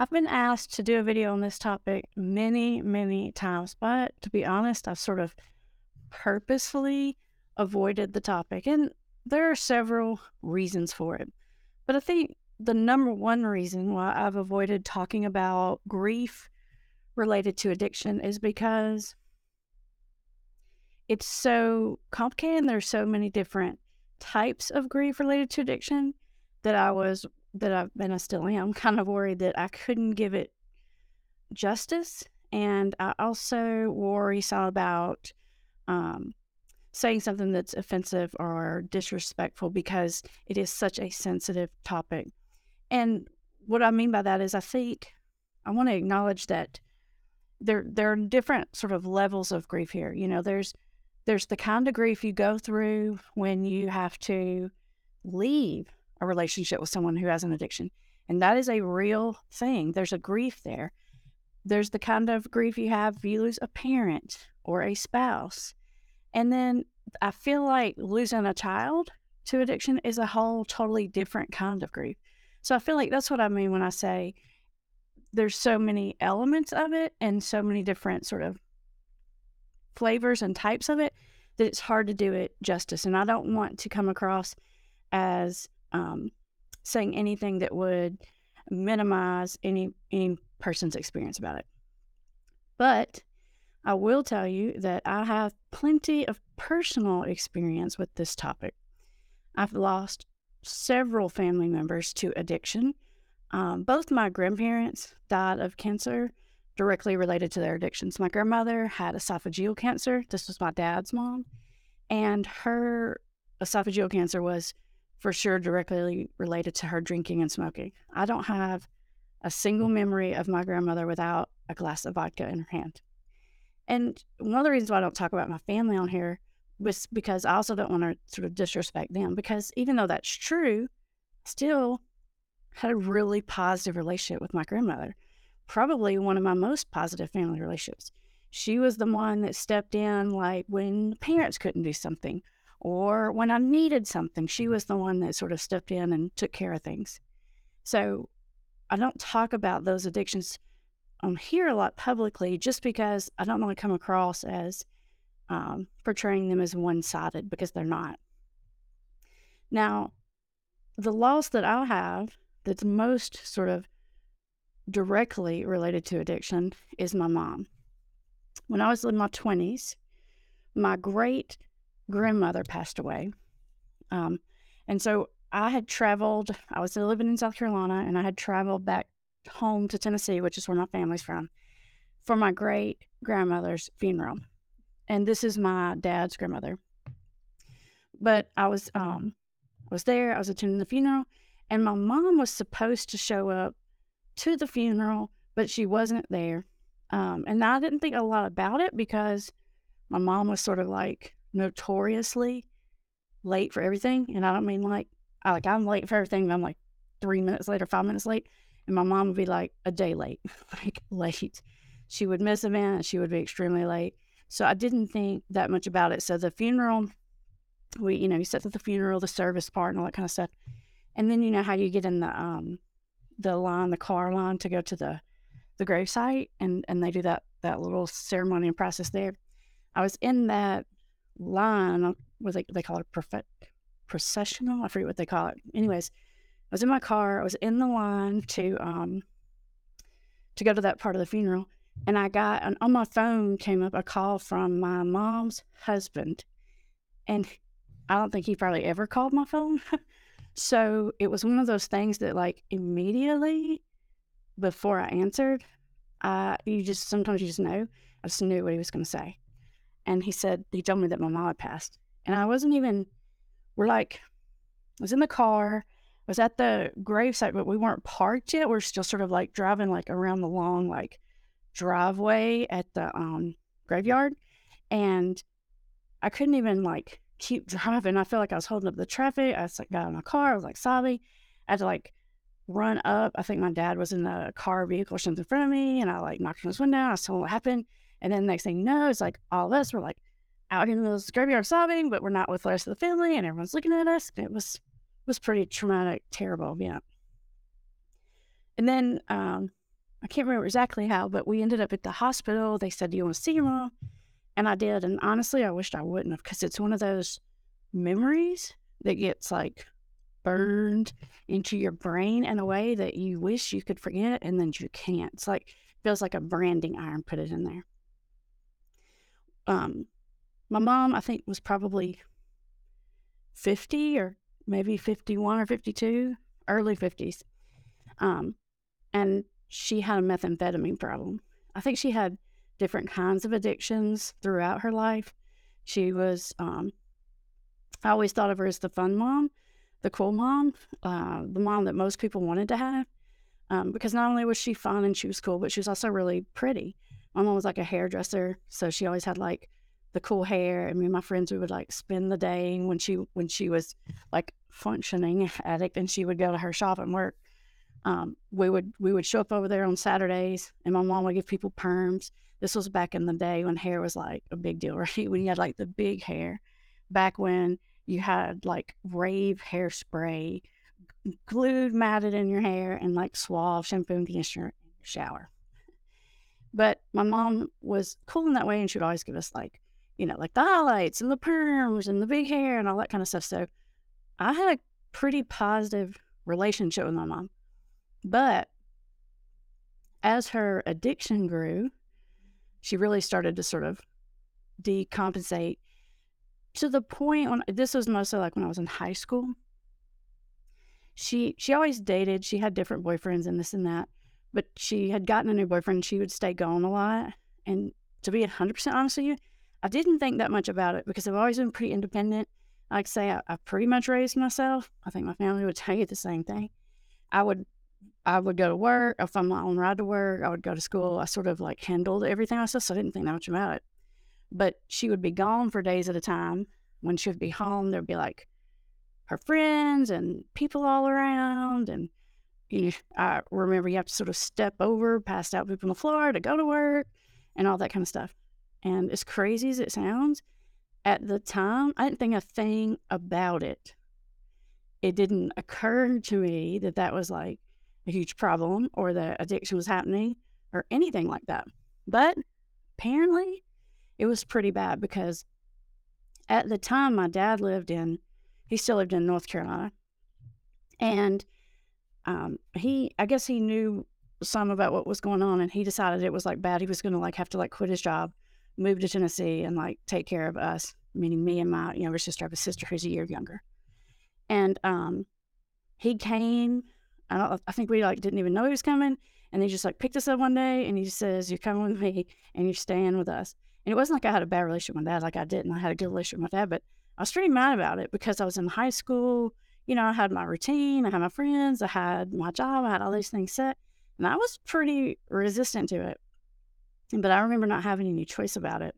I've been asked to do a video on this topic many, many times, but to be honest, I've sort of purposefully avoided the topic. And there are several reasons for it. But I think the number one reason why I've avoided talking about grief related to addiction is because it's so complicated and there's so many different types of grief related to addiction that I was that I and I still am kind of worried that I couldn't give it justice. And I also worry some about um, saying something that's offensive or disrespectful because it is such a sensitive topic. And what I mean by that is I think I want to acknowledge that there there are different sort of levels of grief here. You know, there's there's the kind of grief you go through when you have to leave a relationship with someone who has an addiction. And that is a real thing. There's a grief there. There's the kind of grief you have if you lose a parent or a spouse. And then I feel like losing a child to addiction is a whole totally different kind of grief. So I feel like that's what I mean when I say there's so many elements of it and so many different sort of flavors and types of it that it's hard to do it justice. And I don't want to come across as um, saying anything that would minimize any any person's experience about it. But I will tell you that I have plenty of personal experience with this topic. I've lost several family members to addiction. Um, both my grandparents died of cancer directly related to their addictions. My grandmother had esophageal cancer. This was my dad's mom. And her esophageal cancer was for sure directly related to her drinking and smoking. I don't have a single mm. memory of my grandmother without a glass of vodka in her hand. And one of the reasons why I don't talk about my family on here was because I also don't want to sort of disrespect them. Because even though that's true, still had a really positive relationship with my grandmother. Probably one of my most positive family relationships. She was the one that stepped in, like when parents couldn't do something, or when I needed something, she was the one that sort of stepped in and took care of things. So I don't talk about those addictions on here a lot publicly just because I don't want to come across as um, portraying them as one sided because they're not. Now, the loss that I have that's most sort of directly related to addiction is my mom. When I was in my 20s, my great grandmother passed away. Um, and so I had traveled, I was living in South Carolina, and I had traveled back home to Tennessee, which is where my family's from, for my great grandmother's funeral. And this is my dad's grandmother. But I was um was there, I was attending the funeral, and my mom was supposed to show up to the funeral, but she wasn't there. Um, and I didn't think a lot about it because my mom was sort of like notoriously late for everything. And I don't mean like, I, like I'm late for everything. I'm like three minutes late or five minutes late. And my mom would be like a day late, like late. She would miss event. She would be extremely late. So I didn't think that much about it. So the funeral, we, you know, you set to the funeral, the service part and all that kind of stuff. And then you know how you get in the um the line, the car line to go to the the grave site and and they do that that little ceremony and process there. I was in that line, uh, what they, they call it, processional. I forget what they call it. Anyways, I was in my car. I was in the line to um to go to that part of the funeral, and I got on my phone came up a call from my mom's husband, and I don't think he probably ever called my phone. so it was one of those things that like immediately before I answered, uh, you just sometimes you just know. I just knew what he was going to say and he said he told me that my mom had passed, and I wasn't even. We're like, I was in the car, I was at the gravesite, but we weren't parked yet. We're still sort of like driving like around the long like driveway at the um graveyard, and I couldn't even like keep driving. I felt like I was holding up the traffic. I like, got in my car. I was like sobbing. I had to like run up. I think my dad was in the car vehicle or something in front of me, and I like knocked on his window. And I saw what happened. And then next thing you know, it's like all of us were like out in the graveyard sobbing, but we're not with the rest of the family, and everyone's looking at us. It was was pretty traumatic, terrible, yeah. And then um, I can't remember exactly how, but we ended up at the hospital. They said, Do you want to see your mom? And I did. And honestly, I wished I wouldn't have because it's one of those memories that gets like burned into your brain in a way that you wish you could forget and then you can't. It's like feels like a branding iron put it in there. Um my mom I think was probably 50 or maybe 51 or 52, early 50s. Um and she had a methamphetamine problem. I think she had different kinds of addictions throughout her life. She was um I always thought of her as the fun mom the cool mom, uh, the mom that most people wanted to have. Um, because not only was she fun and she was cool, but she was also really pretty. My mom was like a hairdresser, so she always had like the cool hair. I mean, my friends we would like spend the day when she when she was like functioning addict, and she would go to her shop and work. Um, we would we would show up over there on Saturdays, and my mom would give people perms. This was back in the day when hair was like a big deal, right? When you had like the big hair, back when you had like rave hairspray glued, matted in your hair, and like suave shampoo and conditioner in your shower. But my mom was cool in that way, and she would always give us like, you know, like the highlights and the perms and the big hair and all that kind of stuff. So I had a pretty positive relationship with my mom. But as her addiction grew, she really started to sort of decompensate to the point when this was mostly like when I was in high school. She she always dated. She had different boyfriends and this and that, but she had gotten a new boyfriend. She would stay gone a lot. And to be hundred percent honest with you, I didn't think that much about it because I've always been pretty independent. Like I say, I, I pretty much raised myself. I think my family would tell you the same thing. I would I would go to work. If I'm my own ride to work, I would go to school. I sort of like handled everything myself, so I didn't think that much about it. But she would be gone for days at a time. When she would be home, there'd be like her friends and people all around. And you, I uh, remember you have to sort of step over, pass out people on the floor to go to work and all that kind of stuff. And as crazy as it sounds, at the time, I didn't think a thing about it. It didn't occur to me that that was like a huge problem or that addiction was happening or anything like that. But apparently, it was pretty bad because at the time my dad lived in, he still lived in North Carolina. And um, he, I guess he knew some about what was going on and he decided it was like bad. He was going to like have to like quit his job, move to Tennessee and like take care of us, meaning me and my younger sister. I have a sister who's a year younger. And um, he came, I, don't, I think we like didn't even know he was coming. And he just like picked us up one day and he says, You're coming with me and you're staying with us. And it wasn't like I had a bad relationship with dad, like I didn't. I had a good relationship with dad, but I was pretty mad about it because I was in high school. You know, I had my routine, I had my friends, I had my job, I had all these things set. And I was pretty resistant to it. But I remember not having any choice about it.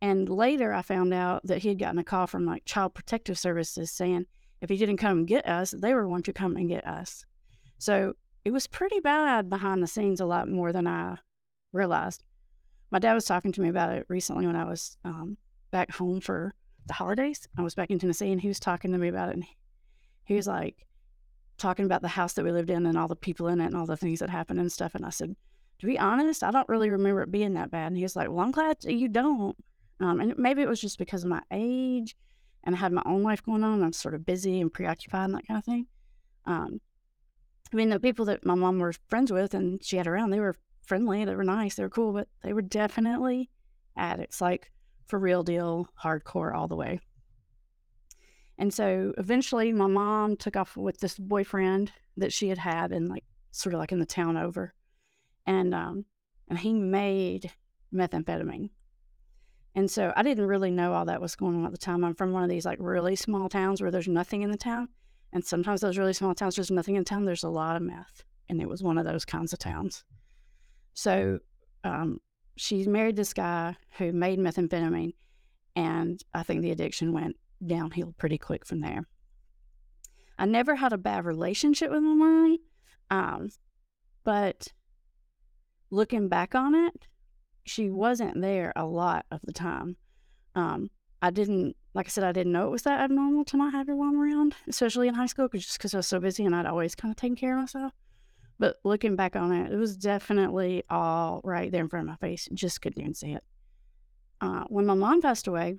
And later I found out that he had gotten a call from like Child Protective Services saying if he didn't come get us, they were going to come and get us. So it was pretty bad behind the scenes, a lot more than I realized my dad was talking to me about it recently when I was um, back home for the holidays. I was back in Tennessee and he was talking to me about it. And he was like talking about the house that we lived in and all the people in it and all the things that happened and stuff. And I said, to be honest, I don't really remember it being that bad. And he was like, well, I'm glad you don't. Um, and maybe it was just because of my age and I had my own life going on. I'm sort of busy and preoccupied and that kind of thing. Um, I mean, the people that my mom was friends with and she had around, they were friendly, they were nice, they were cool, but they were definitely addicts, like for real deal, hardcore all the way. And so eventually my mom took off with this boyfriend that she had had and like sort of like in the town over. And um and he made methamphetamine. And so I didn't really know all that was going on at the time. I'm from one of these like really small towns where there's nothing in the town. And sometimes those really small towns, there's nothing in town, there's a lot of meth. And it was one of those kinds of towns. So um, she married this guy who made methamphetamine, and I think the addiction went downhill pretty quick from there. I never had a bad relationship with my mom, um, but looking back on it, she wasn't there a lot of the time. Um, I didn't, like I said, I didn't know it was that abnormal to not have your mom around, especially in high school, cause just because I was so busy and I'd always kind of taken care of myself. But looking back on it, it was definitely all right there in front of my face. Just couldn't even see it. Uh, when my mom passed away,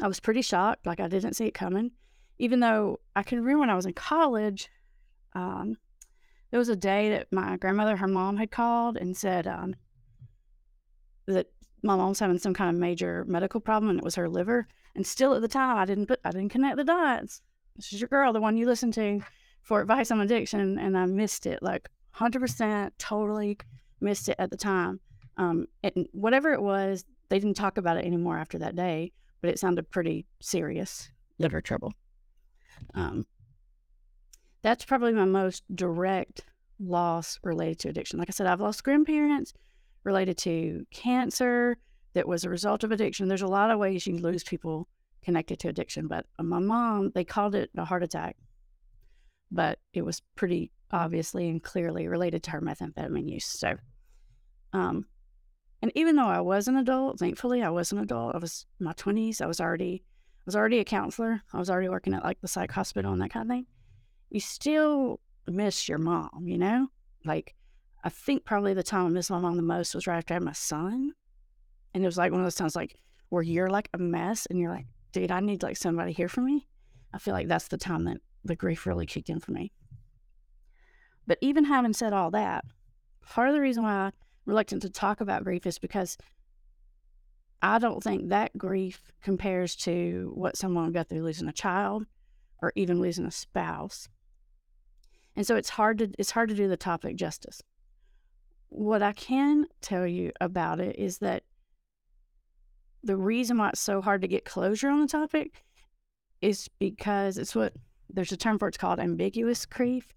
I was pretty shocked. Like I didn't see it coming. Even though I can remember when I was in college, um, there was a day that my grandmother, her mom, had called and said um, that my mom's having some kind of major medical problem and it was her liver. And still at the time, I didn't put, I didn't connect the dots. This is your girl, the one you listen to for advice on addiction, and I missed it like 100%, totally missed it at the time. Um, and whatever it was, they didn't talk about it anymore after that day, but it sounded pretty serious liver trouble. Um, that's probably my most direct loss related to addiction. Like I said, I've lost grandparents related to cancer that was a result of addiction. There's a lot of ways you lose people connected to addiction, but my mom, they called it a heart attack but it was pretty obviously and clearly related to her methamphetamine use. So, um, and even though I was an adult, thankfully I was an adult. I was in my twenties. I was already, I was already a counselor. I was already working at like the psych hospital and that kind of thing. You still miss your mom, you know. Like, I think probably the time I missed my mom the most was right after I had my son, and it was like one of those times like where you're like a mess and you're like, dude, I need like somebody here for me. I feel like that's the time that the grief really kicked in for me. But even having said all that, part of the reason why reluctant to talk about grief is because I don't think that grief compares to what someone would go through losing a child or even losing a spouse. And so it's hard to it's hard to do the topic justice. What I can tell you about it is that the reason why it's so hard to get closure on the topic is because it's what there's a term for it, it's called ambiguous grief.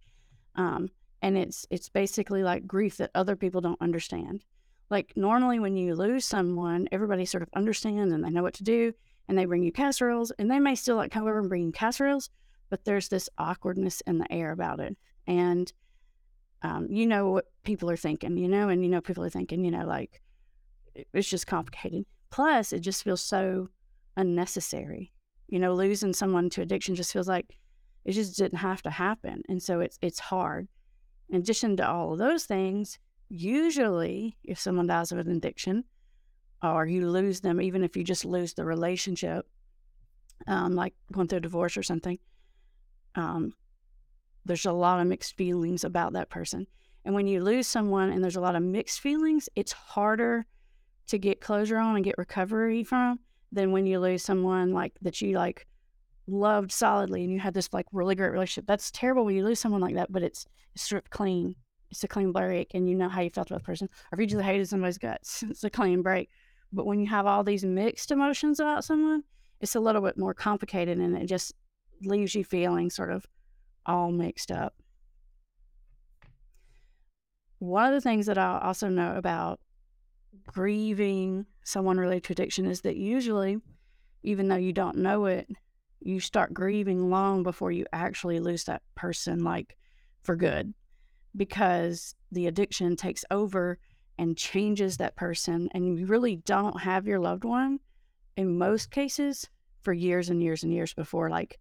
Um, and it's it's basically like grief that other people don't understand. Like normally when you lose someone, everybody sort of understands and they know what to do and they bring you casseroles and they may still like come over and bring you casseroles, but there's this awkwardness in the air about it. And um, you know what people are thinking, you know, and you know people are thinking, you know, like it's just complicated. Plus, it just feels so unnecessary. You know, losing someone to addiction just feels like it just didn't have to happen. And so it's it's hard. In addition to all of those things, usually if someone dies of an addiction or you lose them, even if you just lose the relationship, um, like going through a divorce or something, um, there's a lot of mixed feelings about that person. And when you lose someone and there's a lot of mixed feelings, it's harder to get closure on and get recovery from than when you lose someone like that you like loved solidly and you had this like really great relationship. That's terrible when you lose someone like that, but it's it's sort of clean. It's a clean break and you know how you felt about the person. Or if you just mm-hmm. hated somebody's guts, it's a clean break. But when you have all these mixed emotions about someone, it's a little bit more complicated and it just leaves you feeling sort of all mixed up. One of the things that I also know about grieving someone related to addiction is that usually, even though you don't know it, you start grieving long before you actually lose that person, like for good, because the addiction takes over and changes that person. And you really don't have your loved one in most cases for years and years and years before, like,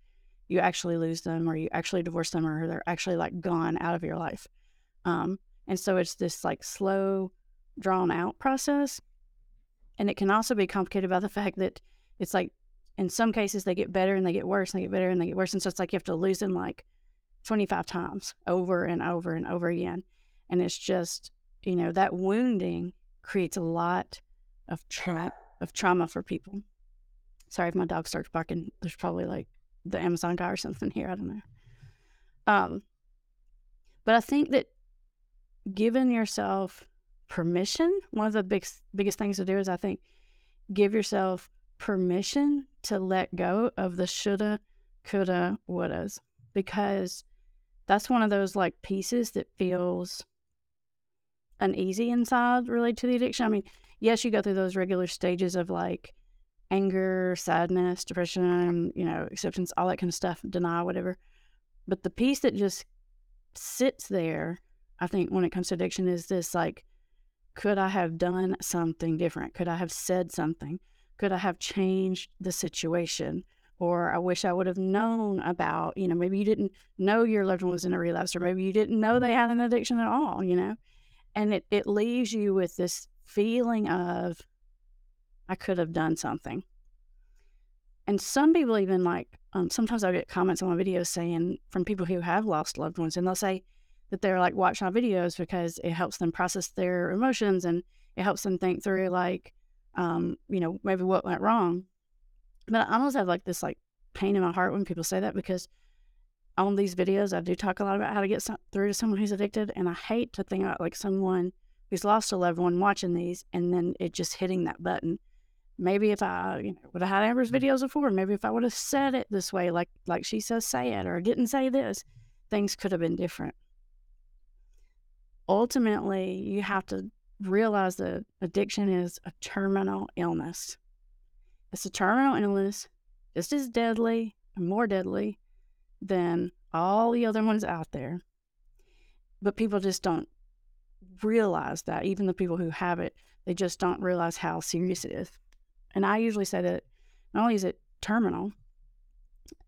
you actually lose them or you actually divorce them or they're actually like gone out of your life. Um, and so it's this like slow, drawn out process. And it can also be complicated by the fact that it's like in some cases they get better and they get worse and they get better and they get worse. And so it's like you have to lose them like 25 times over and over and over again. And it's just, you know, that wounding creates a lot of tra- of trauma for people. Sorry if my dog starts barking. There's probably like the Amazon guy or something here. I don't know. Um, but I think that giving yourself permission, one of the big, biggest things to do is I think give yourself permission to let go of the shoulda, coulda, wouldas because that's one of those like pieces that feels uneasy inside related to the addiction. I mean, yes, you go through those regular stages of like anger, sadness, depression, you know, acceptance, all that kind of stuff, denial, whatever. But the piece that just sits there, I think, when it comes to addiction is this like, could I have done something different? Could I have said something? Could I have changed the situation? or I wish I would have known about, you know, maybe you didn't know your loved one was in a relapse, or maybe you didn't know they had an addiction at all, you know? And it, it leaves you with this feeling of, I could have done something. And some people even like, um, sometimes I get comments on my videos saying from people who have lost loved ones, and they'll say that they're like watching our videos because it helps them process their emotions and it helps them think through like, um, you know, maybe what went wrong. But I almost have like this like pain in my heart when people say that because on these videos I do talk a lot about how to get some, through to someone who's addicted, and I hate to think about like someone who's lost a loved one watching these and then it just hitting that button. Maybe if I you know, would have had Amber's videos before, maybe if I would have said it this way, like like she says, say it, or didn't say this, things could have been different. Ultimately, you have to realize that addiction is a terminal illness. It's a terminal illness, just as deadly and more deadly than all the other ones out there. But people just don't realize that. Even the people who have it, they just don't realize how serious it is. And I usually say that not only is it terminal,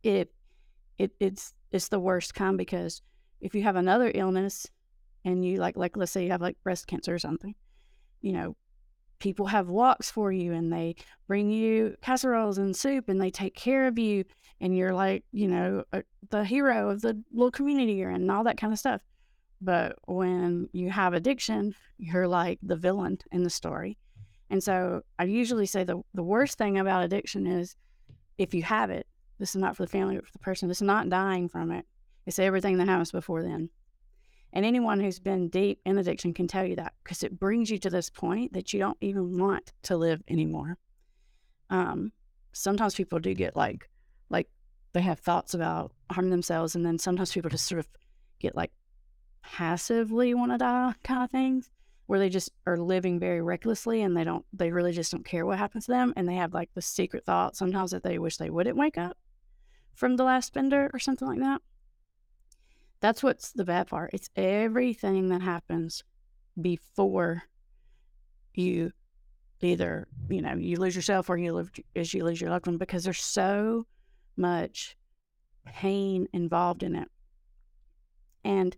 it it it's it's the worst kind because if you have another illness and you like like let's say you have like breast cancer or something, you know, people have walks for you and they bring you casseroles and soup and they take care of you and you're like you know a, the hero of the little community you're in and all that kind of stuff. But when you have addiction you're like the villain in the story. And so i usually say the, the worst thing about addiction is if you have it this is not for the family but for the person it's not dying from it. It's everything that happens before then and anyone who's been deep in addiction can tell you that because it brings you to this point that you don't even want to live anymore. Um, sometimes people do get like, like they have thoughts about harming themselves, and then sometimes people just sort of get like passively want to die kind of things, where they just are living very recklessly and they don't, they really just don't care what happens to them, and they have like the secret thought sometimes that they wish they wouldn't wake up from the last bender or something like that. That's what's the bad part. It's everything that happens before you either, you know, you lose yourself or you live as you lose your loved one because there's so much pain involved in it. And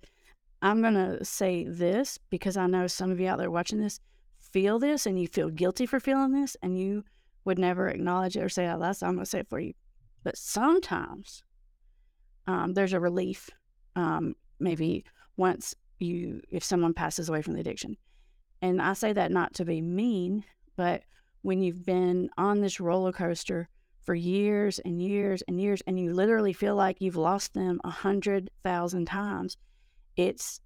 I'm going to say this because I know some of you out there watching this feel this and you feel guilty for feeling this and you would never acknowledge it or say loud. So I'm going to say it for you. But sometimes um, there's a relief um, maybe once you, if someone passes away from the addiction. And I say that not to be mean, but when you've been on this roller coaster for years and years and years, and you literally feel like you've lost them a hundred thousand times, it's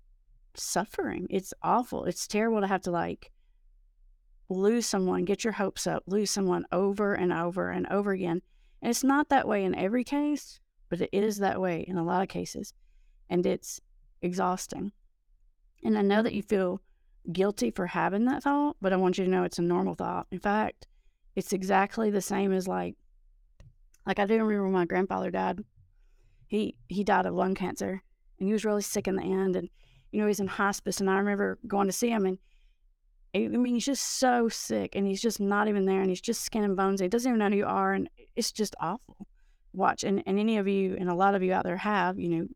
suffering. It's awful. It's terrible to have to like lose someone, get your hopes up, lose someone over and over and over again. And it's not that way in every case, but it is that way in a lot of cases and it's exhausting. And I know that you feel guilty for having that thought, but I want you to know it's a normal thought. In fact, it's exactly the same as like like I do remember when my grandfather died. He he died of lung cancer and he was really sick in the end and you know he's in hospice and I remember going to see him and I mean he's just so sick and he's just not even there and he's just skin and bones. He doesn't even know who you are and it's just awful. Watch and, and any of you and a lot of you out there have, you know,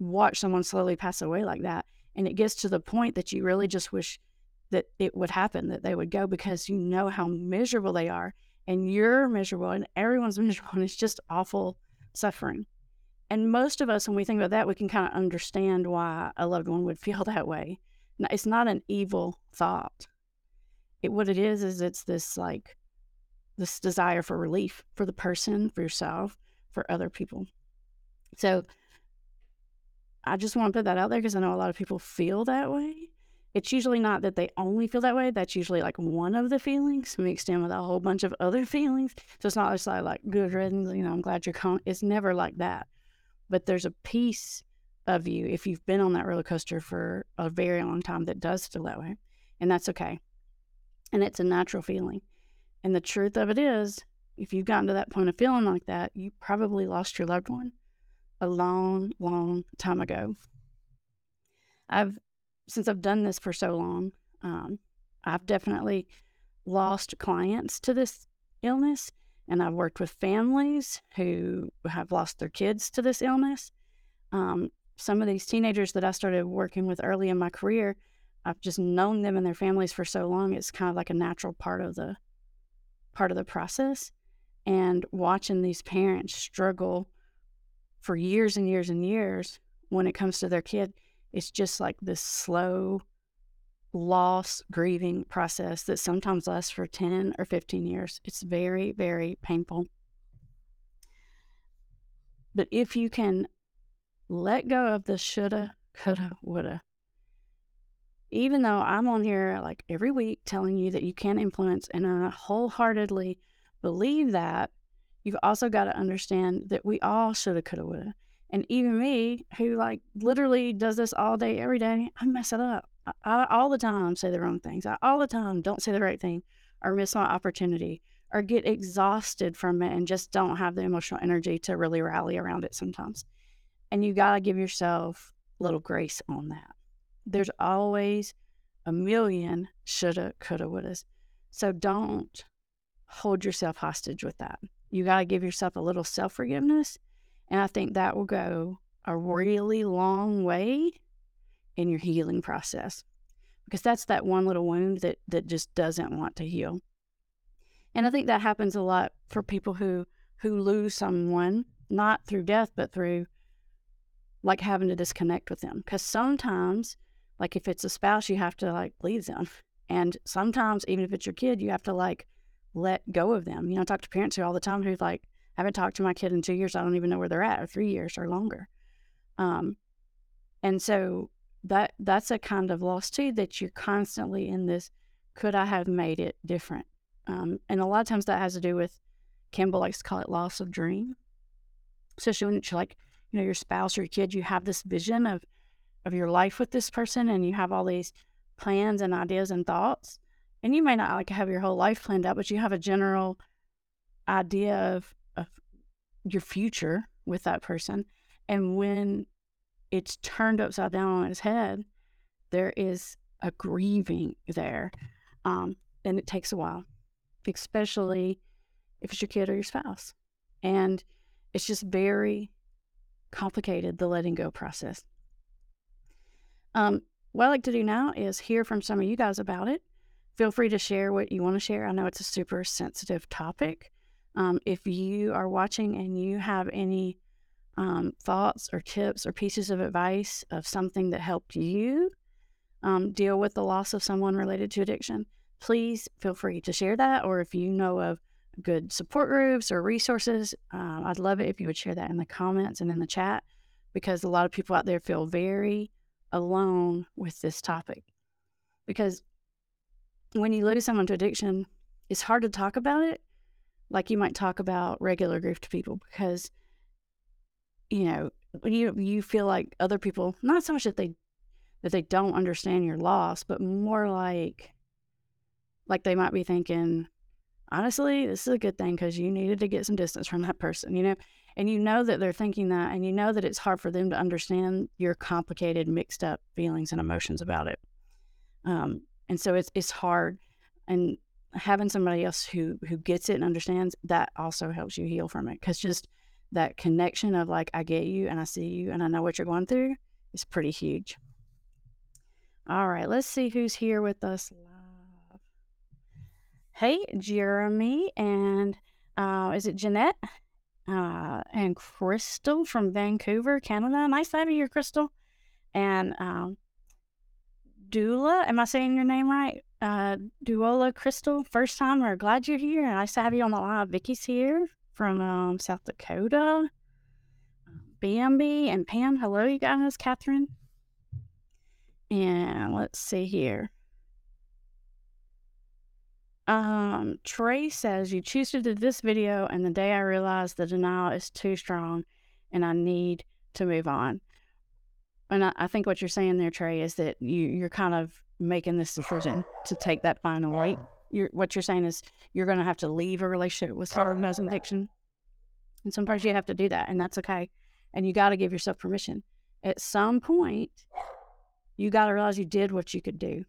watch someone slowly pass away like that. And it gets to the point that you really just wish that it would happen, that they would go because you know how miserable they are. And you're miserable and everyone's miserable. And it's just awful suffering. And most of us, when we think about that, we can kind of understand why a loved one would feel that way. It's not an evil thought. It, what it is, is it's this like, this desire for relief for the person, for yourself, for other people. So I just want to put that out there because I know a lot of people feel that way. It's usually not that they only feel that way. That's usually like one of the feelings mixed in with a whole bunch of other feelings. So it's not just like, like good riddance, you know, I'm glad you're coming. It's never like that. But there's a piece of you, if you've been on that roller coaster for a very long time, that does feel that way. And that's okay. And it's a natural feeling. And the truth of it is, if you've gotten to that point of feeling like that, you probably lost your loved one a long, long time ago. I've, since I've done this for so long, um, I've definitely lost clients to this illness. and I've worked with families who have lost their kids to this illness. Um, some of these teenagers that I started working with early in my career, I've just known them and their families for so long. It's kind of like a natural part of the part of the process. And watching these parents struggle for years and years and years when it comes to their kid, it's just like this slow loss grieving process that sometimes lasts for 10 or 15 years. It's very, very painful. But if you can let go of the shoulda, coulda, woulda, even though I'm on here like every week telling you that you can influence and I wholeheartedly believe that, you've also got to understand that we all shoulda, coulda, woulda. And even me, who like literally does this all day, every day, I mess it up. I, I all the time say the wrong things. I all the time don't say the right thing or miss my opportunity or get exhausted from it and just don't have the emotional energy to really rally around it sometimes. And you got to give yourself a little grace on that. There's always a million shoulda, coulda, wouldas. So don't hold yourself hostage with that. You got to give yourself a little self forgiveness. And I think that will go a really long way in your healing process because that's that one little wound that, that just doesn't want to heal. And I think that happens a lot for people who, who lose someone, not through death, but through like having to disconnect with them. Because sometimes, like if it's a spouse, you have to like leave them. And sometimes, even if it's your kid, you have to like let go of them. You know, I talk to parents who all the time who's like, I haven't talked to my kid in two years. I don't even know where they're at, or three years or longer. Um, and so that that's a kind of loss too that you're constantly in this. Could I have made it different? Um, and a lot of times that has to do with Campbell likes to call it loss of dream. So Especially when it's like you know your spouse or your kid, you have this vision of of your life with this person, and you have all these plans and ideas and thoughts and you may not like to have your whole life planned out, but you have a general idea of, of your future with that person. And when it's turned upside down on its head, there is a grieving there. Um, and it takes a while, especially if it's your kid or your spouse. And it's just very complicated, the letting go process. Um, what I like to do now is hear from some of you guys about it feel free to share what you want to share. I know it's a super sensitive topic. Um, if you are watching and you have any um, thoughts or tips or pieces of advice of something that helped you um, deal with the loss of someone related to addiction, please feel free to share that. Or if you know of good support groups or resources, uh, I'd love it if you would share that in the comments and in the chat because a lot of people out there feel very alone with this topic. Because when you lose someone to addiction, it's hard to talk about it like you might talk about regular grief to people because you know you you feel like other people not so much that they that they don't understand your loss, but more like like they might be thinking, honestly, this is a good thing because you needed to get some distance from that person, you know, and you know that they're thinking that, and you know that it's hard for them to understand your complicated, mixed up feelings and emotions about it. Um, and so it's it's hard and having somebody else who who gets it and understands that also helps you heal from it because just that connection of like i get you and i see you and i know what you're going through is pretty huge. All right let's see who's here with us live. Hey jeremy and uh, is it jeanette? Uh, and crystal from vancouver canada. Nice to have you here crystal. And um, Dula. Am I saying your name right? Uh, Duola Crystal. First time. We're glad you're here. Nice to have you on the live. Vicky's here from um, South Dakota. Bambi and Pam. Hello, you guys. Catherine. And let's see here. Um, Trey says, You choose to do this video, and the day I realized the denial is too strong and I need to move on and I, I, think what you're saying there, Trey, is that you you're kind of making this decision to take that final right. You're what you're saying is you're going to have to leave a relationship with someone who has addiction, and sometimes you have to do that, and that's okay. And you got to give yourself permission. At some point, you got to realize you did what you could do.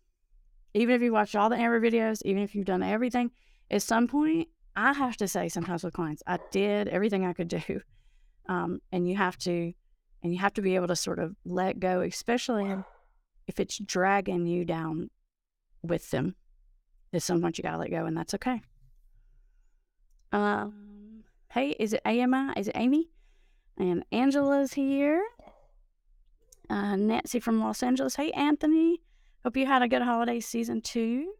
Even if you watched all the Amber videos, even if you've done everything, at some point I have to say sometimes with clients, I did everything I could do. Um, and you have to, and you have to be able to sort of let go, especially if it's dragging you down with them. At some point, you got to let go, and that's okay. Um, hey, is it AMI? Is it Amy? And Angela's here. Uh, Nancy from Los Angeles. Hey, Anthony. Hope you had a good holiday season too.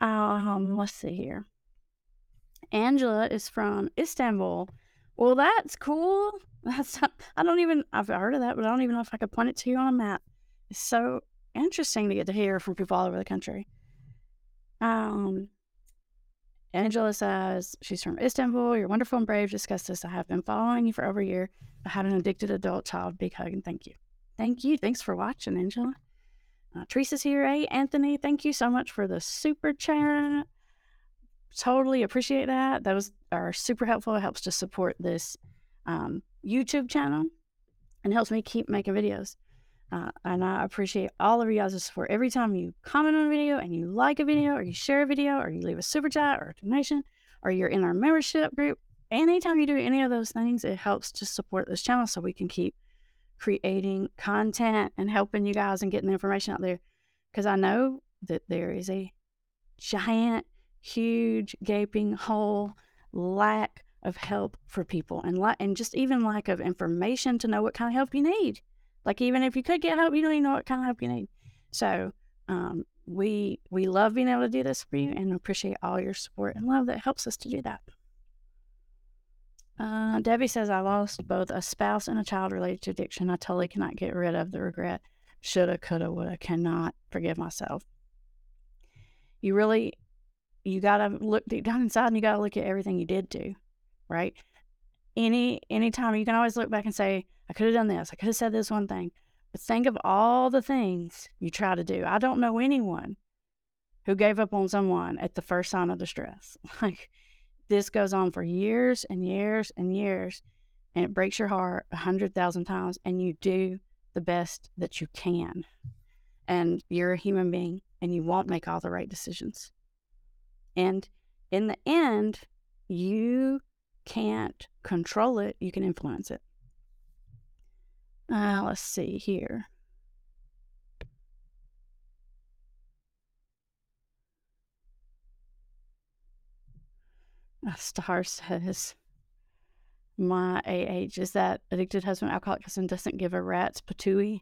Um, let's see here. Angela is from Istanbul. Well, that's cool. That's not, I don't even I've heard of that, but I don't even know if I could point it to you on a map. It's so interesting to get to hear from people all over the country. Um, Angela says she's from Istanbul. You're wonderful and brave. Discuss this. I have been following you for over a year. I had an addicted adult child. Big hug and thank you. Thank you. Thanks for watching, Angela. Uh, Teresa's here. Hey, Anthony. Thank you so much for the super chat. Totally appreciate that. Those are super helpful. It helps to support this um, YouTube channel and helps me keep making videos. Uh, and I appreciate all of you guys' support. Every time you comment on a video and you like a video or you share a video or you leave a super chat or a donation or you're in our membership group, anytime you do any of those things, it helps to support this channel so we can keep creating content and helping you guys and getting the information out there. Because I know that there is a giant, huge, gaping hole, lack of help for people and, la- and just even lack of information to know what kind of help you need. Like even if you could get help, you don't even know what kind of help you need. So um, we we love being able to do this for you and appreciate all your support and love that helps us to do that. Uh, Debbie says I lost both a spouse and a child related to addiction. I totally cannot get rid of the regret. Shoulda, coulda, woulda. Cannot forgive myself. You really, you gotta look deep down inside, and you gotta look at everything you did do, right? Any anytime you can always look back and say, I could have done this. I could have said this one thing. But think of all the things you try to do. I don't know anyone who gave up on someone at the first sign of distress. Like this goes on for years and years and years, and it breaks your heart a hundred thousand times, and you do the best that you can. And you're a human being and you won't make all the right decisions. And in the end, you can't control it, you can influence it. Uh, let's see here. A star says, My AH is that addicted husband, alcoholic husband, doesn't give a rat's patooey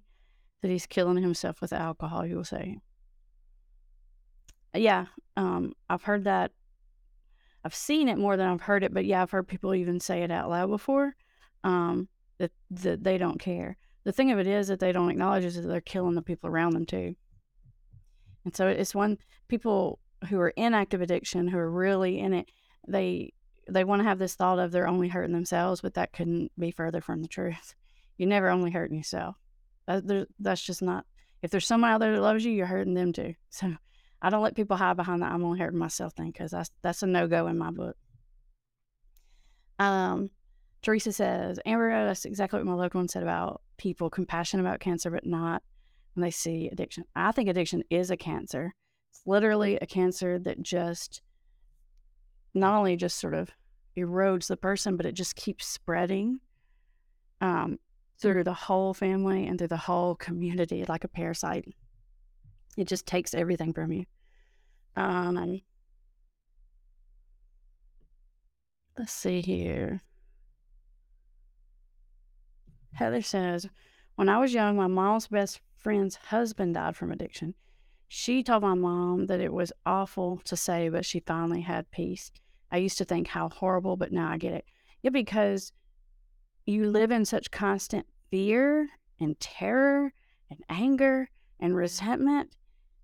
that he's killing himself with alcohol, you will say. Yeah, um, I've heard that. I've seen it more than I've heard it, but yeah, I've heard people even say it out loud before. Um, that, that they don't care. The thing of it is that they don't acknowledge is that they're killing the people around them too. And so it's one people who are in active addiction who are really in it, they they want to have this thought of they're only hurting themselves, but that couldn't be further from the truth. You're never only hurting yourself. That, that's just not. If there's someone out there that loves you, you're hurting them too. So I don't let people hide behind that I'm only hurting myself thing because that's that's a no go in my book. Um, Teresa says, Amber, that's exactly what my loved one said about people compassionate about cancer, but not when they see addiction. I think addiction is a cancer. It's literally a cancer that just not only just sort of erodes the person, but it just keeps spreading um, through the whole family and through the whole community like a parasite. It just takes everything from you. Um, let's see here. Heather says, When I was young, my mom's best friend's husband died from addiction. She told my mom that it was awful to say, but she finally had peace. I used to think how horrible, but now I get it. Yeah, because you live in such constant fear and terror and anger and resentment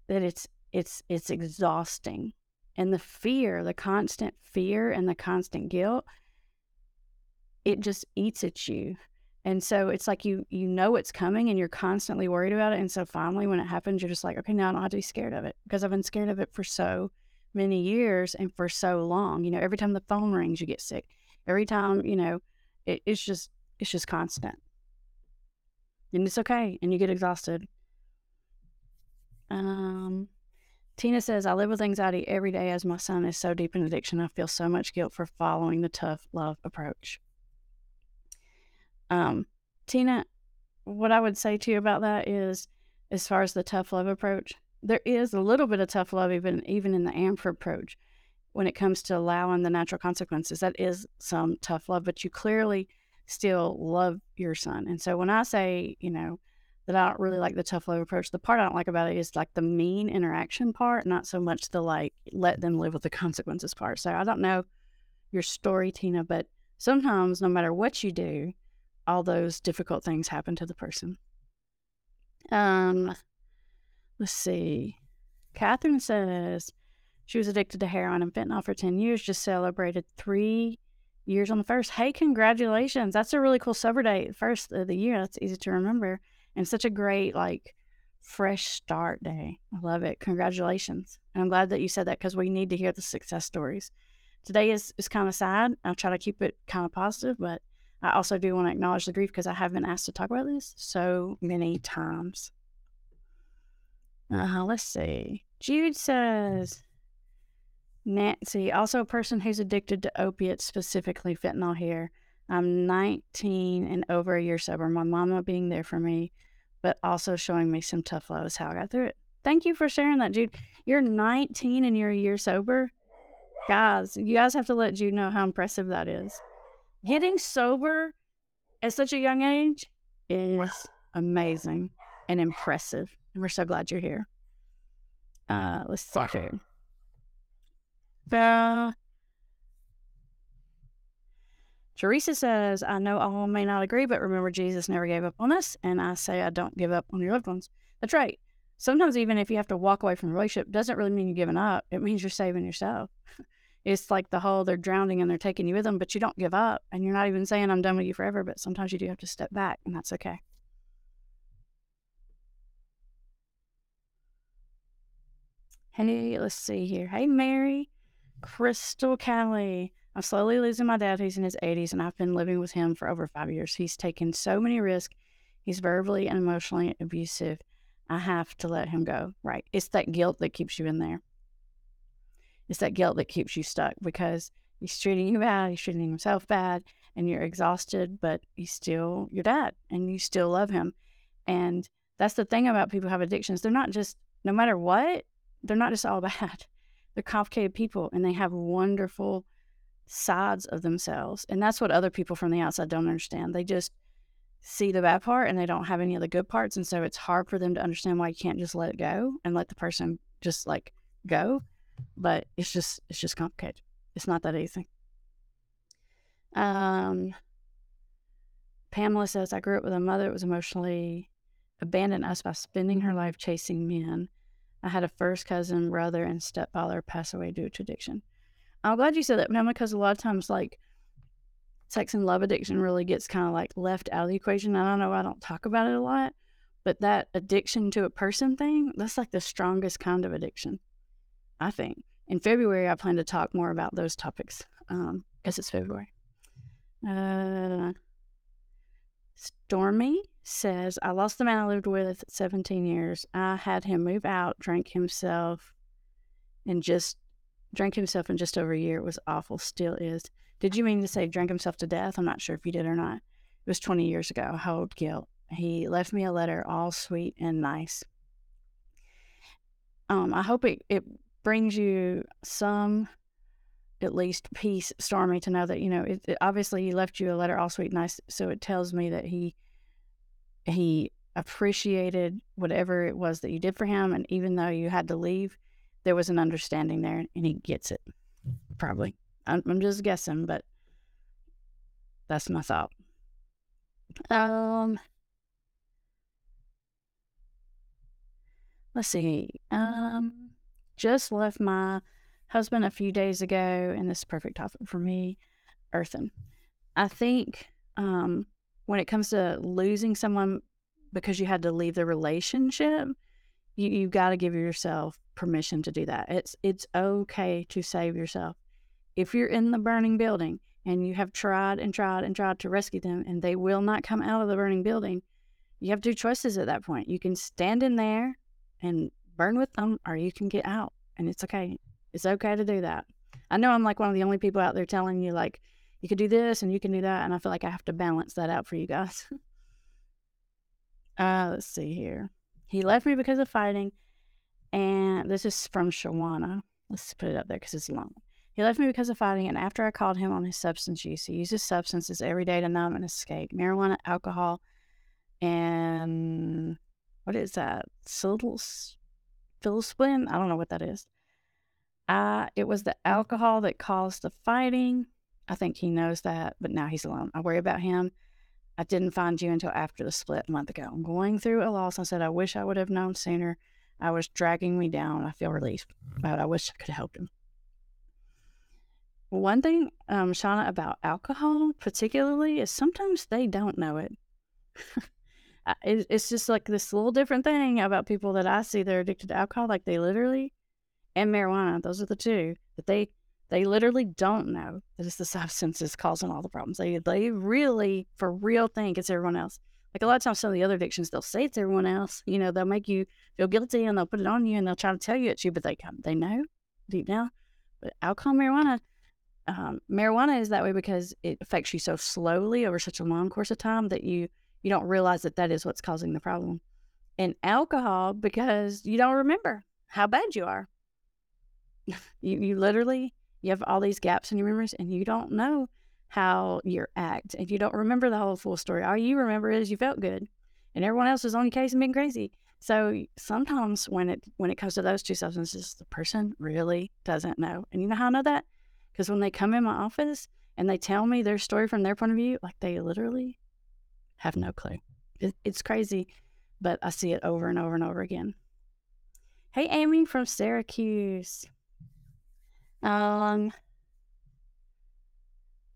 that it's it's it's exhausting. And the fear, the constant fear and the constant guilt, it just eats at you and so it's like you you know it's coming and you're constantly worried about it. And so finally when it happens, you're just like, okay, now I don't have to be scared of it because I've been scared of it for so many years and for so long. You know, every time the phone rings, you get sick. Every time, you know, it, it's just it's just constant. And it's okay. And you get exhausted. Um Tina says, I live with anxiety every day as my son is so deep in addiction. I feel so much guilt for following the tough love approach. Um, Tina, what I would say to you about that is, as far as the tough love approach, there is a little bit of tough love even even in the Amber approach when it comes to allowing the natural consequences. That is some tough love, but you clearly still love your son. And so when I say, you know, that I don't really like the tough love approach, the part I don't like about it is like the mean interaction part, not so much the like let them live with the consequences part. So I don't know your story, Tina, but sometimes no matter what you do, all those difficult things happen to the person. Um, let's see. Catherine says she was addicted to heroin and fentanyl for 10 years, just celebrated three years on the first. Hey, congratulations. That's a really cool sober date, first of the year. That's easy to remember. And such a great, like, fresh start day. I love it. Congratulations. And I'm glad that you said that because we need to hear the success stories. Today is, is kind of sad. I'll try to keep it kind of positive, but I also do want to acknowledge the grief because I have been asked to talk about this so many times. Uh, let's see. Jude says, Nancy, also a person who's addicted to opiates, specifically fentanyl here. I'm 19 and over a year sober. My mama being there for me, but also showing me some tough love is how I got through it. Thank you for sharing that, Jude. You're 19 and you're a year sober. Guys, you guys have to let Jude know how impressive that is getting sober at such a young age is amazing and impressive. And we're so glad you're here. Uh, let's see here. Uh, Teresa says, I know all may not agree, but remember, Jesus never gave up on us. And I say, I don't give up on your loved ones. That's right. Sometimes, even if you have to walk away from a relationship, doesn't really mean you're giving up. It means you're saving yourself. it's like the whole they're drowning and they're taking you with them, but you don't give up. And you're not even saying, I'm done with you forever, but sometimes you do have to step back, and that's okay. Hey, let's see here. Hey, Mary, Crystal Kelly. I'm slowly losing my dad. He's in his 80s, and I've been living with him for over five years. He's taken so many risks. He's verbally and emotionally abusive. I have to let him go. Right. It's that guilt that keeps you in there. It's that guilt that keeps you stuck because he's treating you bad, he's treating himself bad, and you're exhausted, but he's still your dad and you still love him. And that's the thing about people who have addictions. They're not just, no matter what, they're not just all bad. They're complicated people and they have wonderful sides of themselves. And that's what other people from the outside don't understand. They just see the bad part and they don't have any of the good parts. And so it's hard for them to understand why you can't just let it go and let the person just like go but it's just it's just complicated. It's not that easy. Um, Pamela says, I grew up with a mother that was emotionally abandoned us by spending her life chasing men. I had a first cousin, brother, and stepfather pass away due to addiction. I'm glad you said that, Pamela, because a lot of times, like, sex and love addiction really gets kind of like left out of the equation. I don't know, I don't talk about it a lot, but that addiction to a person thing, that's like the strongest kind of addiction. I think. In February, I plan to talk more about those topics because um, it's February. Uh, Stormy says, I lost the man I lived with 17 years. I had him move out, drank himself, and just drank himself in just over a year. It was awful, still is. Did you mean to say drank himself to death? I'm not sure if you did or not. It was 20 years ago. How old guilt. He left me a letter, all sweet and nice. Um, I hope it, it brings you some at least peace stormy to know that you know it, it, obviously he left you a letter all sweet and nice so it tells me that he he appreciated whatever it was that you did for him and even though you had to leave there was an understanding there and he gets it probably. I'm, I'm just guessing but that's my thought. Um let's see. Um just left my husband a few days ago, and this is perfect topic for me, earthing. I think um, when it comes to losing someone because you had to leave the relationship, you, you've got to give yourself permission to do that. It's it's okay to save yourself. If you're in the burning building and you have tried and tried and tried to rescue them and they will not come out of the burning building, you have two choices at that point. You can stand in there and burn with them or you can get out. And it's okay. It's okay to do that. I know I'm like one of the only people out there telling you, like, you could do this and you can do that. And I feel like I have to balance that out for you guys. uh, let's see here. He left me because of fighting. And this is from Shawana. Let's put it up there because it's long. He left me because of fighting, and after I called him on his substance use, he uses substances every day to numb and escape marijuana, alcohol, and what is that? Psilocybin? I don't know what that is. Uh, it was the alcohol that caused the fighting. I think he knows that, but now he's alone. I worry about him. I didn't find you until after the split a month ago. I'm going through a loss. I said, I wish I would have known sooner. I was dragging me down. I feel relief, but I wish I could have helped him. One thing, um, Shauna, about alcohol particularly is sometimes they don't know it. it's just like this little different thing about people that I see that are addicted to alcohol. Like they literally, and marijuana, those are the two that they they literally don't know that it's the substances causing all the problems. They they really for real think it's everyone else. Like a lot of times, some of the other addictions, they'll say it to everyone else. You know, they'll make you feel guilty and they'll put it on you and they'll try to tell you it's you, but they they know deep down. But alcohol, marijuana, um, marijuana is that way because it affects you so slowly over such a long course of time that you you don't realize that that is what's causing the problem. And alcohol because you don't remember how bad you are. you you literally you have all these gaps in your memories and you don't know how you act If you don't remember the whole full story. All you remember is you felt good and everyone else was on your case and being crazy. So sometimes when it when it comes to those two substances, the person really doesn't know. And you know how I know that? Because when they come in my office and they tell me their story from their point of view, like they literally have no clue. It, it's crazy, but I see it over and over and over again. Hey, Amy from Syracuse. Um,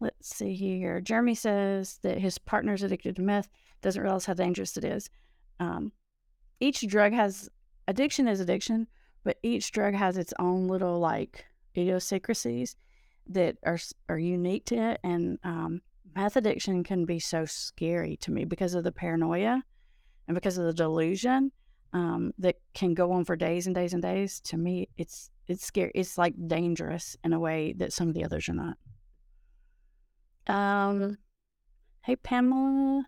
let's see here. Jeremy says that his partner's addicted to meth, doesn't realize how dangerous it is. Um, each drug has addiction is addiction, but each drug has its own little like idiosyncrasies that are are unique to it. And um, meth addiction can be so scary to me because of the paranoia and because of the delusion um, that can go on for days and days and days. To me, it's it's scary. It's like dangerous in a way that some of the others are not. Um, hey Pamela,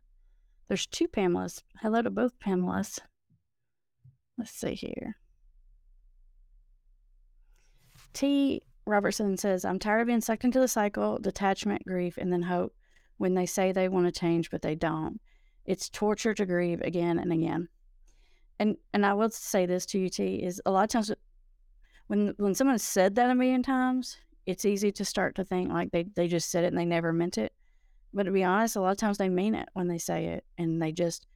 there's two Pamelas. Hello to both Pamelas. Let's see here. T Robertson says, I'm tired of being sucked into the cycle, detachment, grief, and then hope when they say they want to change, but they don't. It's torture to grieve again and again. And and I will say this to you, T, is a lot of times when when someone said that a million times, it's easy to start to think like they, they just said it and they never meant it. But to be honest, a lot of times they mean it when they say it and they just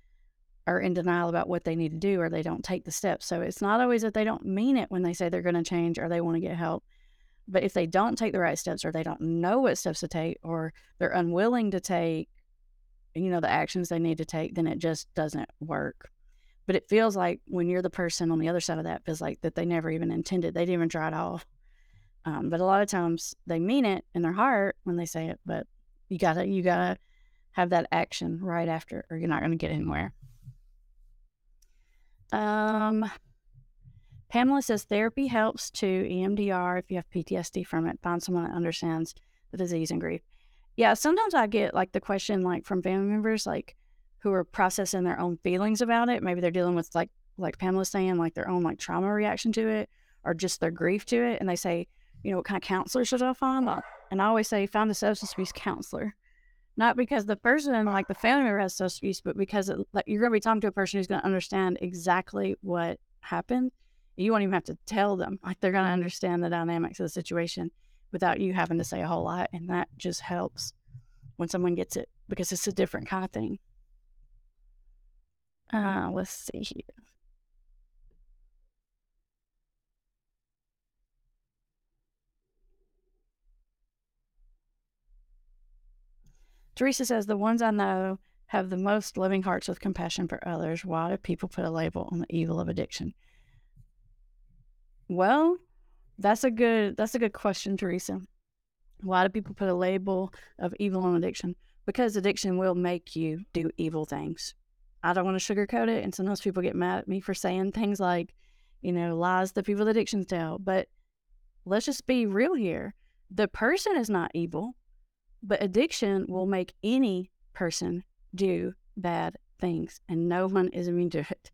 are in denial about what they need to do or they don't take the steps. So it's not always that they don't mean it when they say they're going to change or they want to get help. But if they don't take the right steps or they don't know what steps to take or they're unwilling to take, you know, the actions they need to take, then it just doesn't work. But it feels like when you're the person on the other side of that, feels like that they never even intended. They didn't even try it off. Um, but a lot of times they mean it in their heart when they say it, but you gotta you gotta have that action right after, or you're not gonna get anywhere. Um, Pamela says therapy helps to EMDR if you have PTSD from it. Find someone that understands the disease and grief. Yeah, sometimes I get like the question like from family members like who are processing their own feelings about it. Maybe they're dealing with like like Pamela's saying like their own like trauma reaction to it or just their grief to it, and they say, you know, what kind of counselor should I find? And I always say find a substance abuse counselor not because the person like the family member has substance abuse, but because it, like you're going to be talking to a person who's going to understand exactly what happened. You won't even have to tell them; like they're going to understand the dynamics of the situation without you having to say a whole lot, and that just helps when someone gets it because it's a different kind of thing. Uh, let's see here. Teresa says the ones I know have the most loving hearts with compassion for others. Why do people put a label on the evil of addiction? Well, that's a good that's a good question, Teresa. Why do people put a label of evil on addiction? Because addiction will make you do evil things. I don't want to sugarcoat it, and sometimes people get mad at me for saying things like, you know, lies that people with addictions tell. But let's just be real here. The person is not evil, but addiction will make any person do bad things, and no one is immune to it.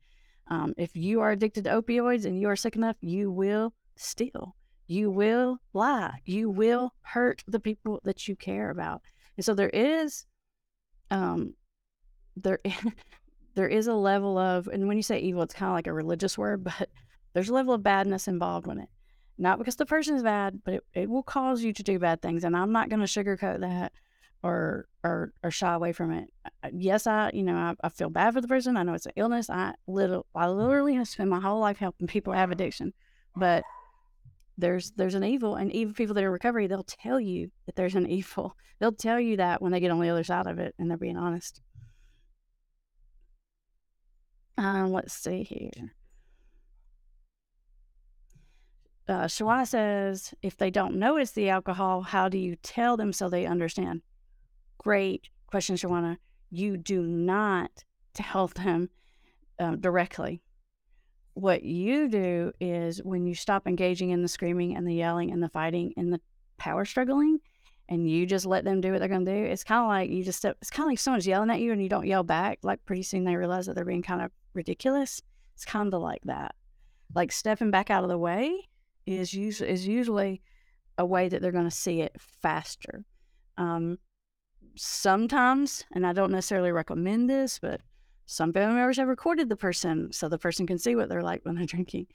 Um, if you are addicted to opioids and you are sick enough, you will steal. You will lie. You will hurt the people that you care about. And so there is, um, there, there is a level of, and when you say evil, it's kind of like a religious word, but there's a level of badness involved in it. Not because the person is bad, but it, it will cause you to do bad things. And I'm not going to sugarcoat that or or or shy away from it. Yes, I you know I, I feel bad for the person. I know it's an illness. I little I literally have spent my whole life helping people have addiction, but there's there's an evil, and even people that are in recovery, they'll tell you that there's an evil. They'll tell you that when they get on the other side of it, and they're being honest. Um, let's see here. Uh, Shawana says, if they don't it's the alcohol, how do you tell them so they understand? Great question, Shawana. You do not tell them um, directly. What you do is when you stop engaging in the screaming and the yelling and the fighting and the power struggling, and you just let them do what they're going to do, it's kind of like you just step, it's kind of like someone's yelling at you and you don't yell back. Like pretty soon they realize that they're being kind of ridiculous. It's kind of like that. Like stepping back out of the way is usually is usually a way that they're going to see it faster. Um, sometimes, and I don't necessarily recommend this, but some family members have recorded the person so the person can see what they're like when they're drinking.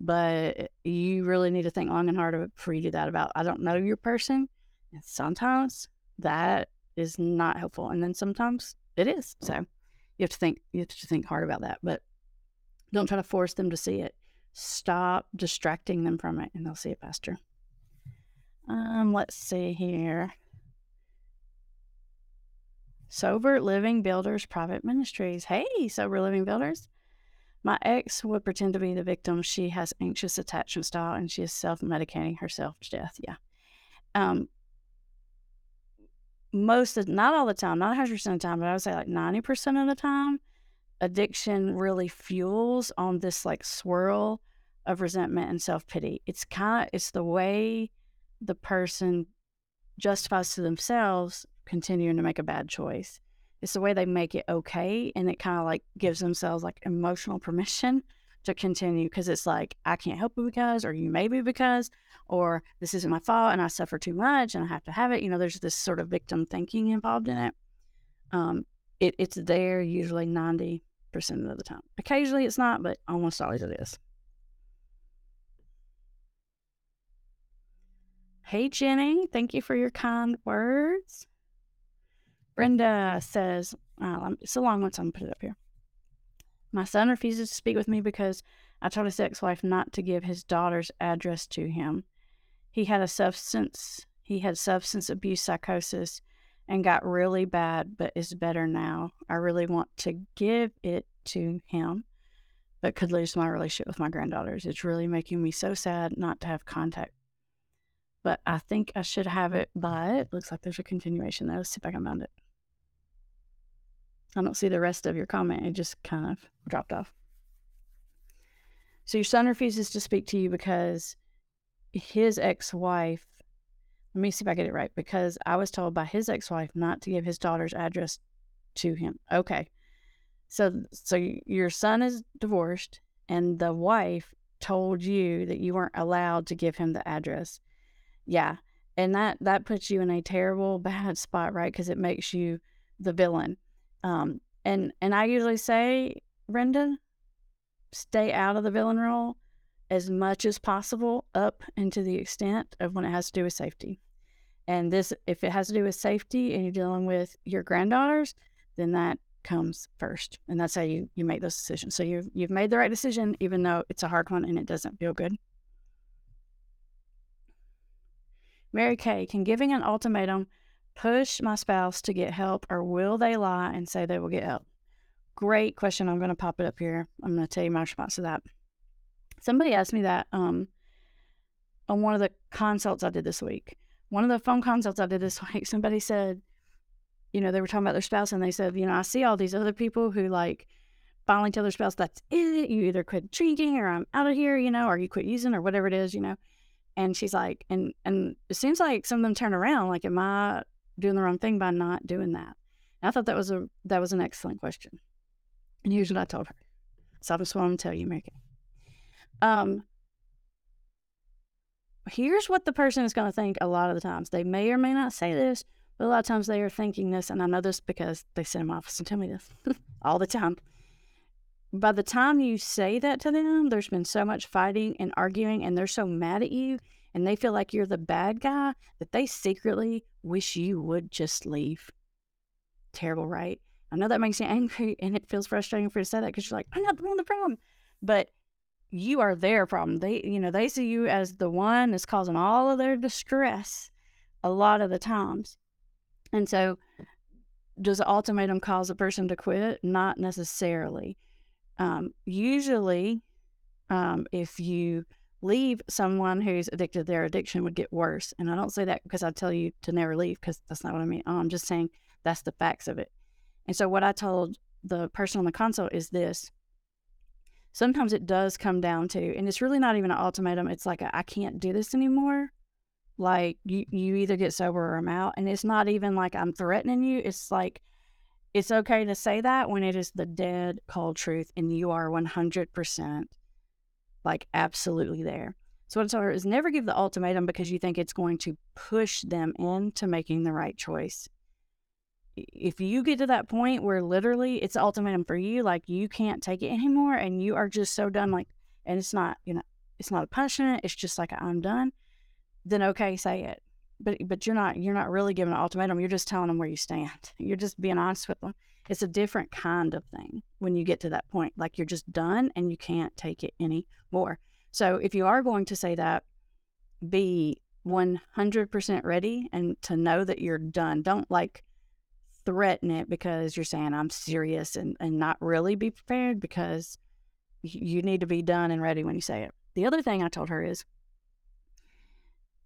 But you really need to think long and hard before you do that about I don't know your person. And sometimes that is not helpful. And then sometimes it is. So you have to think you have to think hard about that. But don't try to force them to see it. Stop distracting them from it and they'll see it faster. Um, let's see here. Sober Living Builders Private Ministries. Hey, Sober Living Builders. My ex would pretend to be the victim. She has anxious attachment style and she is self medicating herself to death. Yeah. Um, most of, not all the time, not 100% of the time, but I would say like 90% of the time, addiction really fuels on this like swirl of resentment and self pity. It's kind of, it's the way the person justifies to themselves continuing to make a bad choice. It's the way they make it okay. And it kind of like gives themselves like emotional permission to continue because it's like, I can't help it because, or you maybe because, or this isn't my fault and I suffer too much and I have to have it. You know, there's this sort of victim thinking involved in it. Um, it it's there usually 90% of the time. Occasionally it's not, but almost always it is. Hey, Jenny, thank you for your kind words. Brenda says, uh, it's a long one, so I'm going to put it up here. My son refuses to speak with me because I told his ex wife not to give his daughter's address to him. He had a substance he had substance abuse psychosis and got really bad, but is better now. I really want to give it to him, but could lose my relationship with my granddaughters. It's really making me so sad not to have contact. But I think I should have it, but looks like there's a continuation there. Let's see if I can find it. I don't see the rest of your comment. It just kind of dropped off. So your son refuses to speak to you because his ex wife, let me see if I get it right, because I was told by his ex wife not to give his daughter's address to him. Okay. So, so your son is divorced, and the wife told you that you weren't allowed to give him the address. Yeah. And that, that puts you in a terrible, bad spot, right? Because it makes you the villain um, and and I usually say, Brenda, stay out of the villain role as much as possible, up and to the extent of when it has to do with safety. And this, if it has to do with safety and you're dealing with your granddaughters, then that comes first, and that's how you you make those decisions. So you've you've made the right decision, even though it's a hard one and it doesn't feel good. Mary Kay, can giving an ultimatum push my spouse to get help or will they lie and say they will get help? Great question. I'm going to pop it up here. I'm going to tell you my response to that. Somebody asked me that um, on one of the consults I did this week. One of the phone consults I did this week, somebody said, you know, they were talking about their spouse and they said, you know, I see all these other people who like finally tell their spouse that's it. You either quit drinking or I'm out of here, you know, or you quit using or whatever it is, you know. And she's like, and and it seems like some of them turn around. Like, am I doing the wrong thing by not doing that? And I thought that was a that was an excellent question. And here's what I told her. So I just want to tell you, Mary Um, here's what the person is going to think a lot of the times. They may or may not say this, but a lot of times they are thinking this, and I know this because they sit in my office and tell me this all the time. By the time you say that to them, there's been so much fighting and arguing, and they're so mad at you, and they feel like you're the bad guy that they secretly wish you would just leave. Terrible, right? I know that makes you angry, and it feels frustrating for you to say that because you're like, I'm not the one the problem. But you are their problem. They, you know, they see you as the one that's causing all of their distress a lot of the times. And so, does the ultimatum cause a person to quit? Not necessarily. Um, usually, um, if you leave someone who's addicted, their addiction would get worse. And I don't say that because I tell you to never leave, because that's not what I mean. I'm just saying that's the facts of it. And so, what I told the person on the console is this sometimes it does come down to, and it's really not even an ultimatum. It's like, I can't do this anymore. Like, you, you either get sober or I'm out. And it's not even like I'm threatening you. It's like, it's okay to say that when it is the dead cold truth and you are 100% like absolutely there. So what I told her is never give the ultimatum because you think it's going to push them into making the right choice if you get to that point where literally it's ultimatum for you, like you can't take it anymore and you are just so done, like, and it's not, you know, it's not a punishment, it's just like I'm done, then okay, say it. But but you're not you're not really giving an ultimatum. You're just telling them where you stand. You're just being honest with them. It's a different kind of thing when you get to that point. Like you're just done and you can't take it anymore. So if you are going to say that, be 100% ready and to know that you're done. Don't like threaten it because you're saying I'm serious and, and not really be prepared because you need to be done and ready when you say it. The other thing I told her is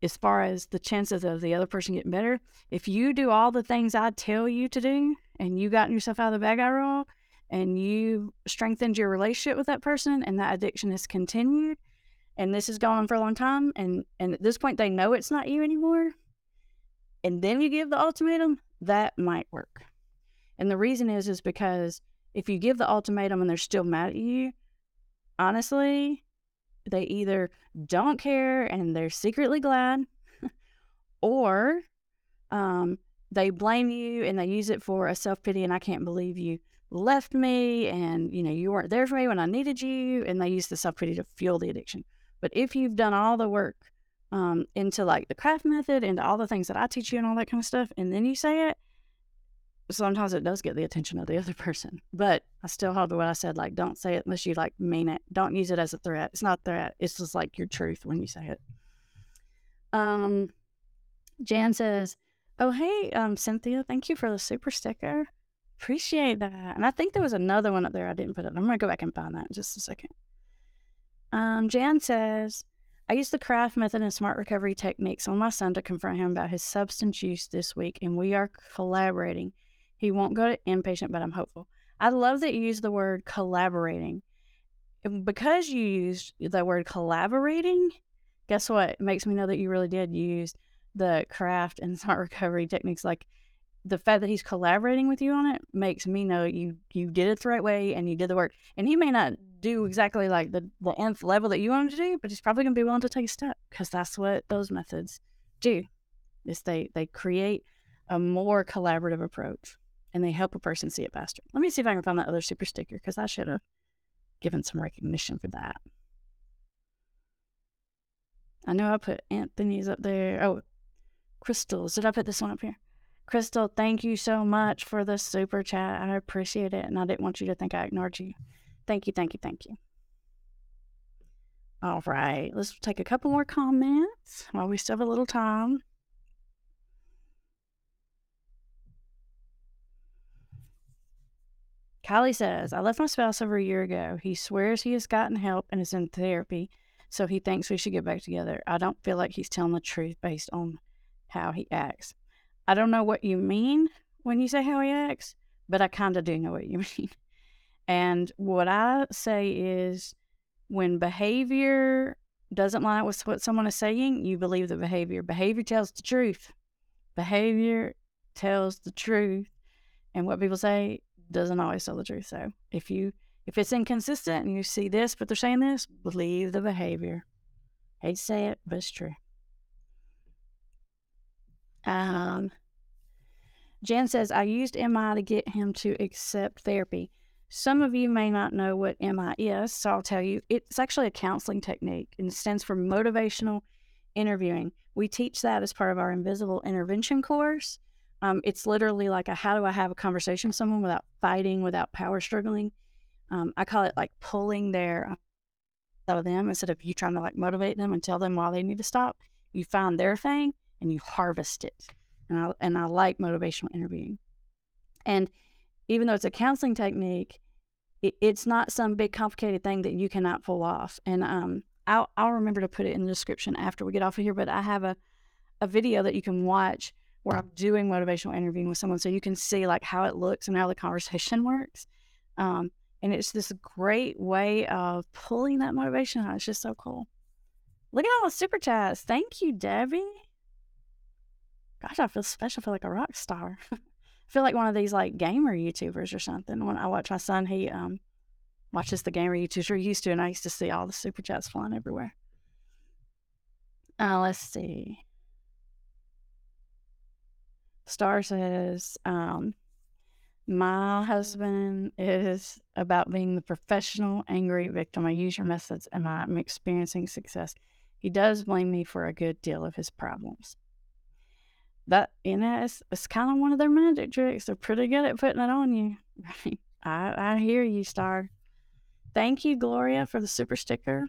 as far as the chances of the other person getting better, if you do all the things I tell you to do and you gotten yourself out of the bad guy role and you strengthened your relationship with that person and that addiction has continued and this has gone on for a long time and, and at this point they know it's not you anymore and then you give the ultimatum, that might work. And the reason is is because if you give the ultimatum and they're still mad at you, honestly, they either don't care and they're secretly glad, or um, they blame you and they use it for a self pity and I can't believe you left me and you know you weren't there for me when I needed you and they use the self pity to fuel the addiction. But if you've done all the work um, into like the craft method, into all the things that I teach you and all that kind of stuff, and then you say it, sometimes it does get the attention of the other person. But I still hold to what I said, like don't say it unless you like mean it. Don't use it as a threat. It's not threat. It's just like your truth when you say it. Um Jan says, Oh hey, um Cynthia, thank you for the super sticker. Appreciate that. And I think there was another one up there I didn't put it. I'm gonna go back and find that in just a second. Um, Jan says, I used the craft method and smart recovery techniques on my son to confront him about his substance use this week, and we are collaborating. He won't go to inpatient, but I'm hopeful. I love that you use the word collaborating. Because you used the word collaborating, guess what? It makes me know that you really did use the craft and smart recovery techniques. Like the fact that he's collaborating with you on it makes me know you you did it the right way and you did the work. And he may not do exactly like the the nth level that you want him to do, but he's probably going to be willing to take a step because that's what those methods do. Is they they create a more collaborative approach and they help a person see it faster. Let me see if I can find that other super sticker because I should have given some recognition for that. I know I put Anthony's up there. Oh, crystals. Did I put this one up here? Crystal, thank you so much for the super chat. I appreciate it. And I didn't want you to think I ignored you. Thank you, thank you, thank you. All right, let's take a couple more comments while we still have a little time. Kylie says, I left my spouse over a year ago. He swears he has gotten help and is in therapy, so he thinks we should get back together. I don't feel like he's telling the truth based on how he acts. I don't know what you mean when you say how he acts, but I kind of do know what you mean. And what I say is when behavior doesn't line up with what someone is saying, you believe the behavior. Behavior tells the truth. Behavior tells the truth. And what people say doesn't always tell the truth. So if you if it's inconsistent and you see this, but they're saying this, believe the behavior. Hate to say it, but it's true. Um, Jen says, I used MI to get him to accept therapy. Some of you may not know what MI is, so I'll tell you. It's actually a counseling technique and stands for motivational interviewing. We teach that as part of our invisible intervention course. Um, it's literally like a how do I have a conversation with someone without fighting, without power struggling. Um, I call it like pulling their out of them instead of you trying to like motivate them and tell them why they need to stop. You find their thing and you harvest it. And I and I like motivational interviewing. And even though it's a counseling technique, it, it's not some big complicated thing that you cannot pull off. And um, I'll I'll remember to put it in the description after we get off of here. But I have a a video that you can watch where I'm doing motivational interviewing with someone, so you can see like how it looks and how the conversation works. Um, and it's this great way of pulling that motivation out. It's just so cool. Look at all the super chats. Thank you, Debbie. Gosh, I feel special. I feel like a rock star. I feel like one of these like gamer YouTubers or something. When I watch my son, he um watches the gamer YouTubers. He used to, and I used to see all the super chats flying everywhere. Uh, let's see. Star says, um, my husband is about being the professional angry victim. I use your methods and I'm experiencing success. He does blame me for a good deal of his problems. That, you know, it's, it's kind of one of their magic tricks. They're pretty good at putting it on you. I, I hear you, Star. Thank you, Gloria, for the super sticker.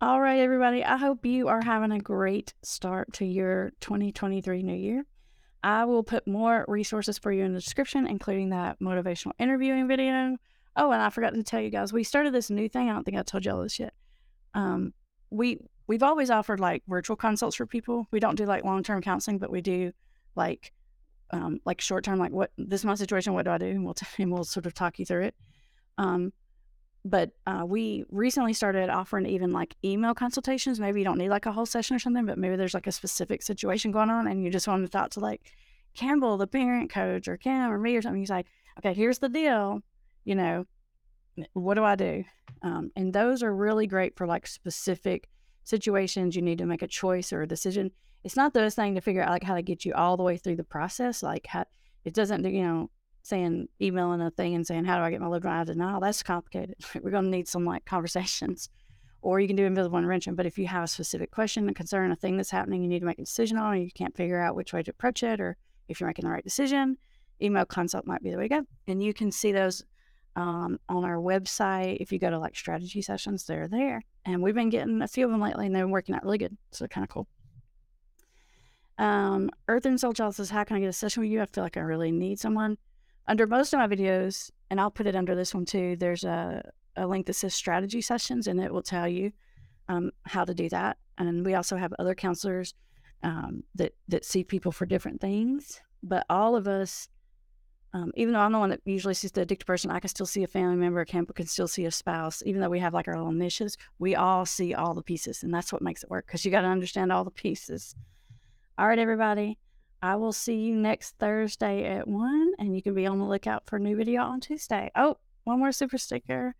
All right, everybody. I hope you are having a great start to your 2023 new year. I will put more resources for you in the description, including that motivational interviewing video. Oh, and I forgot to tell you guys, we started this new thing. I don't think I told y'all this yet. Um, we we've always offered like virtual consults for people. We don't do like long term counseling, but we do like um, like short term. Like what this is my situation. What do I do? And we'll t- and we'll sort of talk you through it. Um, but uh, we recently started offering even like email consultations. Maybe you don't need like a whole session or something, but maybe there's like a specific situation going on and you just want to talk to like Campbell, the parent coach, or Cam or me or something. You say, okay, here's the deal. You know, what do I do? Um, and those are really great for like specific situations you need to make a choice or a decision. It's not the best thing to figure out like how to get you all the way through the process. Like how, it doesn't, you know, saying emailing a thing and saying how do I get my out of denial? That's complicated. We're going to need some like conversations, or you can do invisible intervention. But if you have a specific question, a concern, a thing that's happening, you need to make a decision on, and you can't figure out which way to approach it, or if you're making the right decision, email consult might be the way to go. And you can see those um, on our website. If you go to like strategy sessions, they're there. And we've been getting a few of them lately, and they've been working out really good. So kind of cool. Um, Earth and Soul Child says, How can I get a session with you? I feel like I really need someone. Under most of my videos, and I'll put it under this one too, there's a, a link that says strategy sessions, and it will tell you um, how to do that. And we also have other counselors um, that, that see people for different things. But all of us, um, even though I'm the one that usually sees the addicted person, I can still see a family member. Campbell can still see a spouse. Even though we have like our little niches, we all see all the pieces, and that's what makes it work. Because you got to understand all the pieces. All right, everybody. I will see you next Thursday at 1, and you can be on the lookout for a new video on Tuesday. Oh, one more super sticker.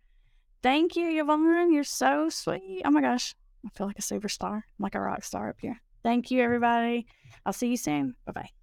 Thank you, Yvonne. You're so sweet. Oh my gosh. I feel like a superstar, I'm like a rock star up here. Thank you, everybody. I'll see you soon. Bye bye.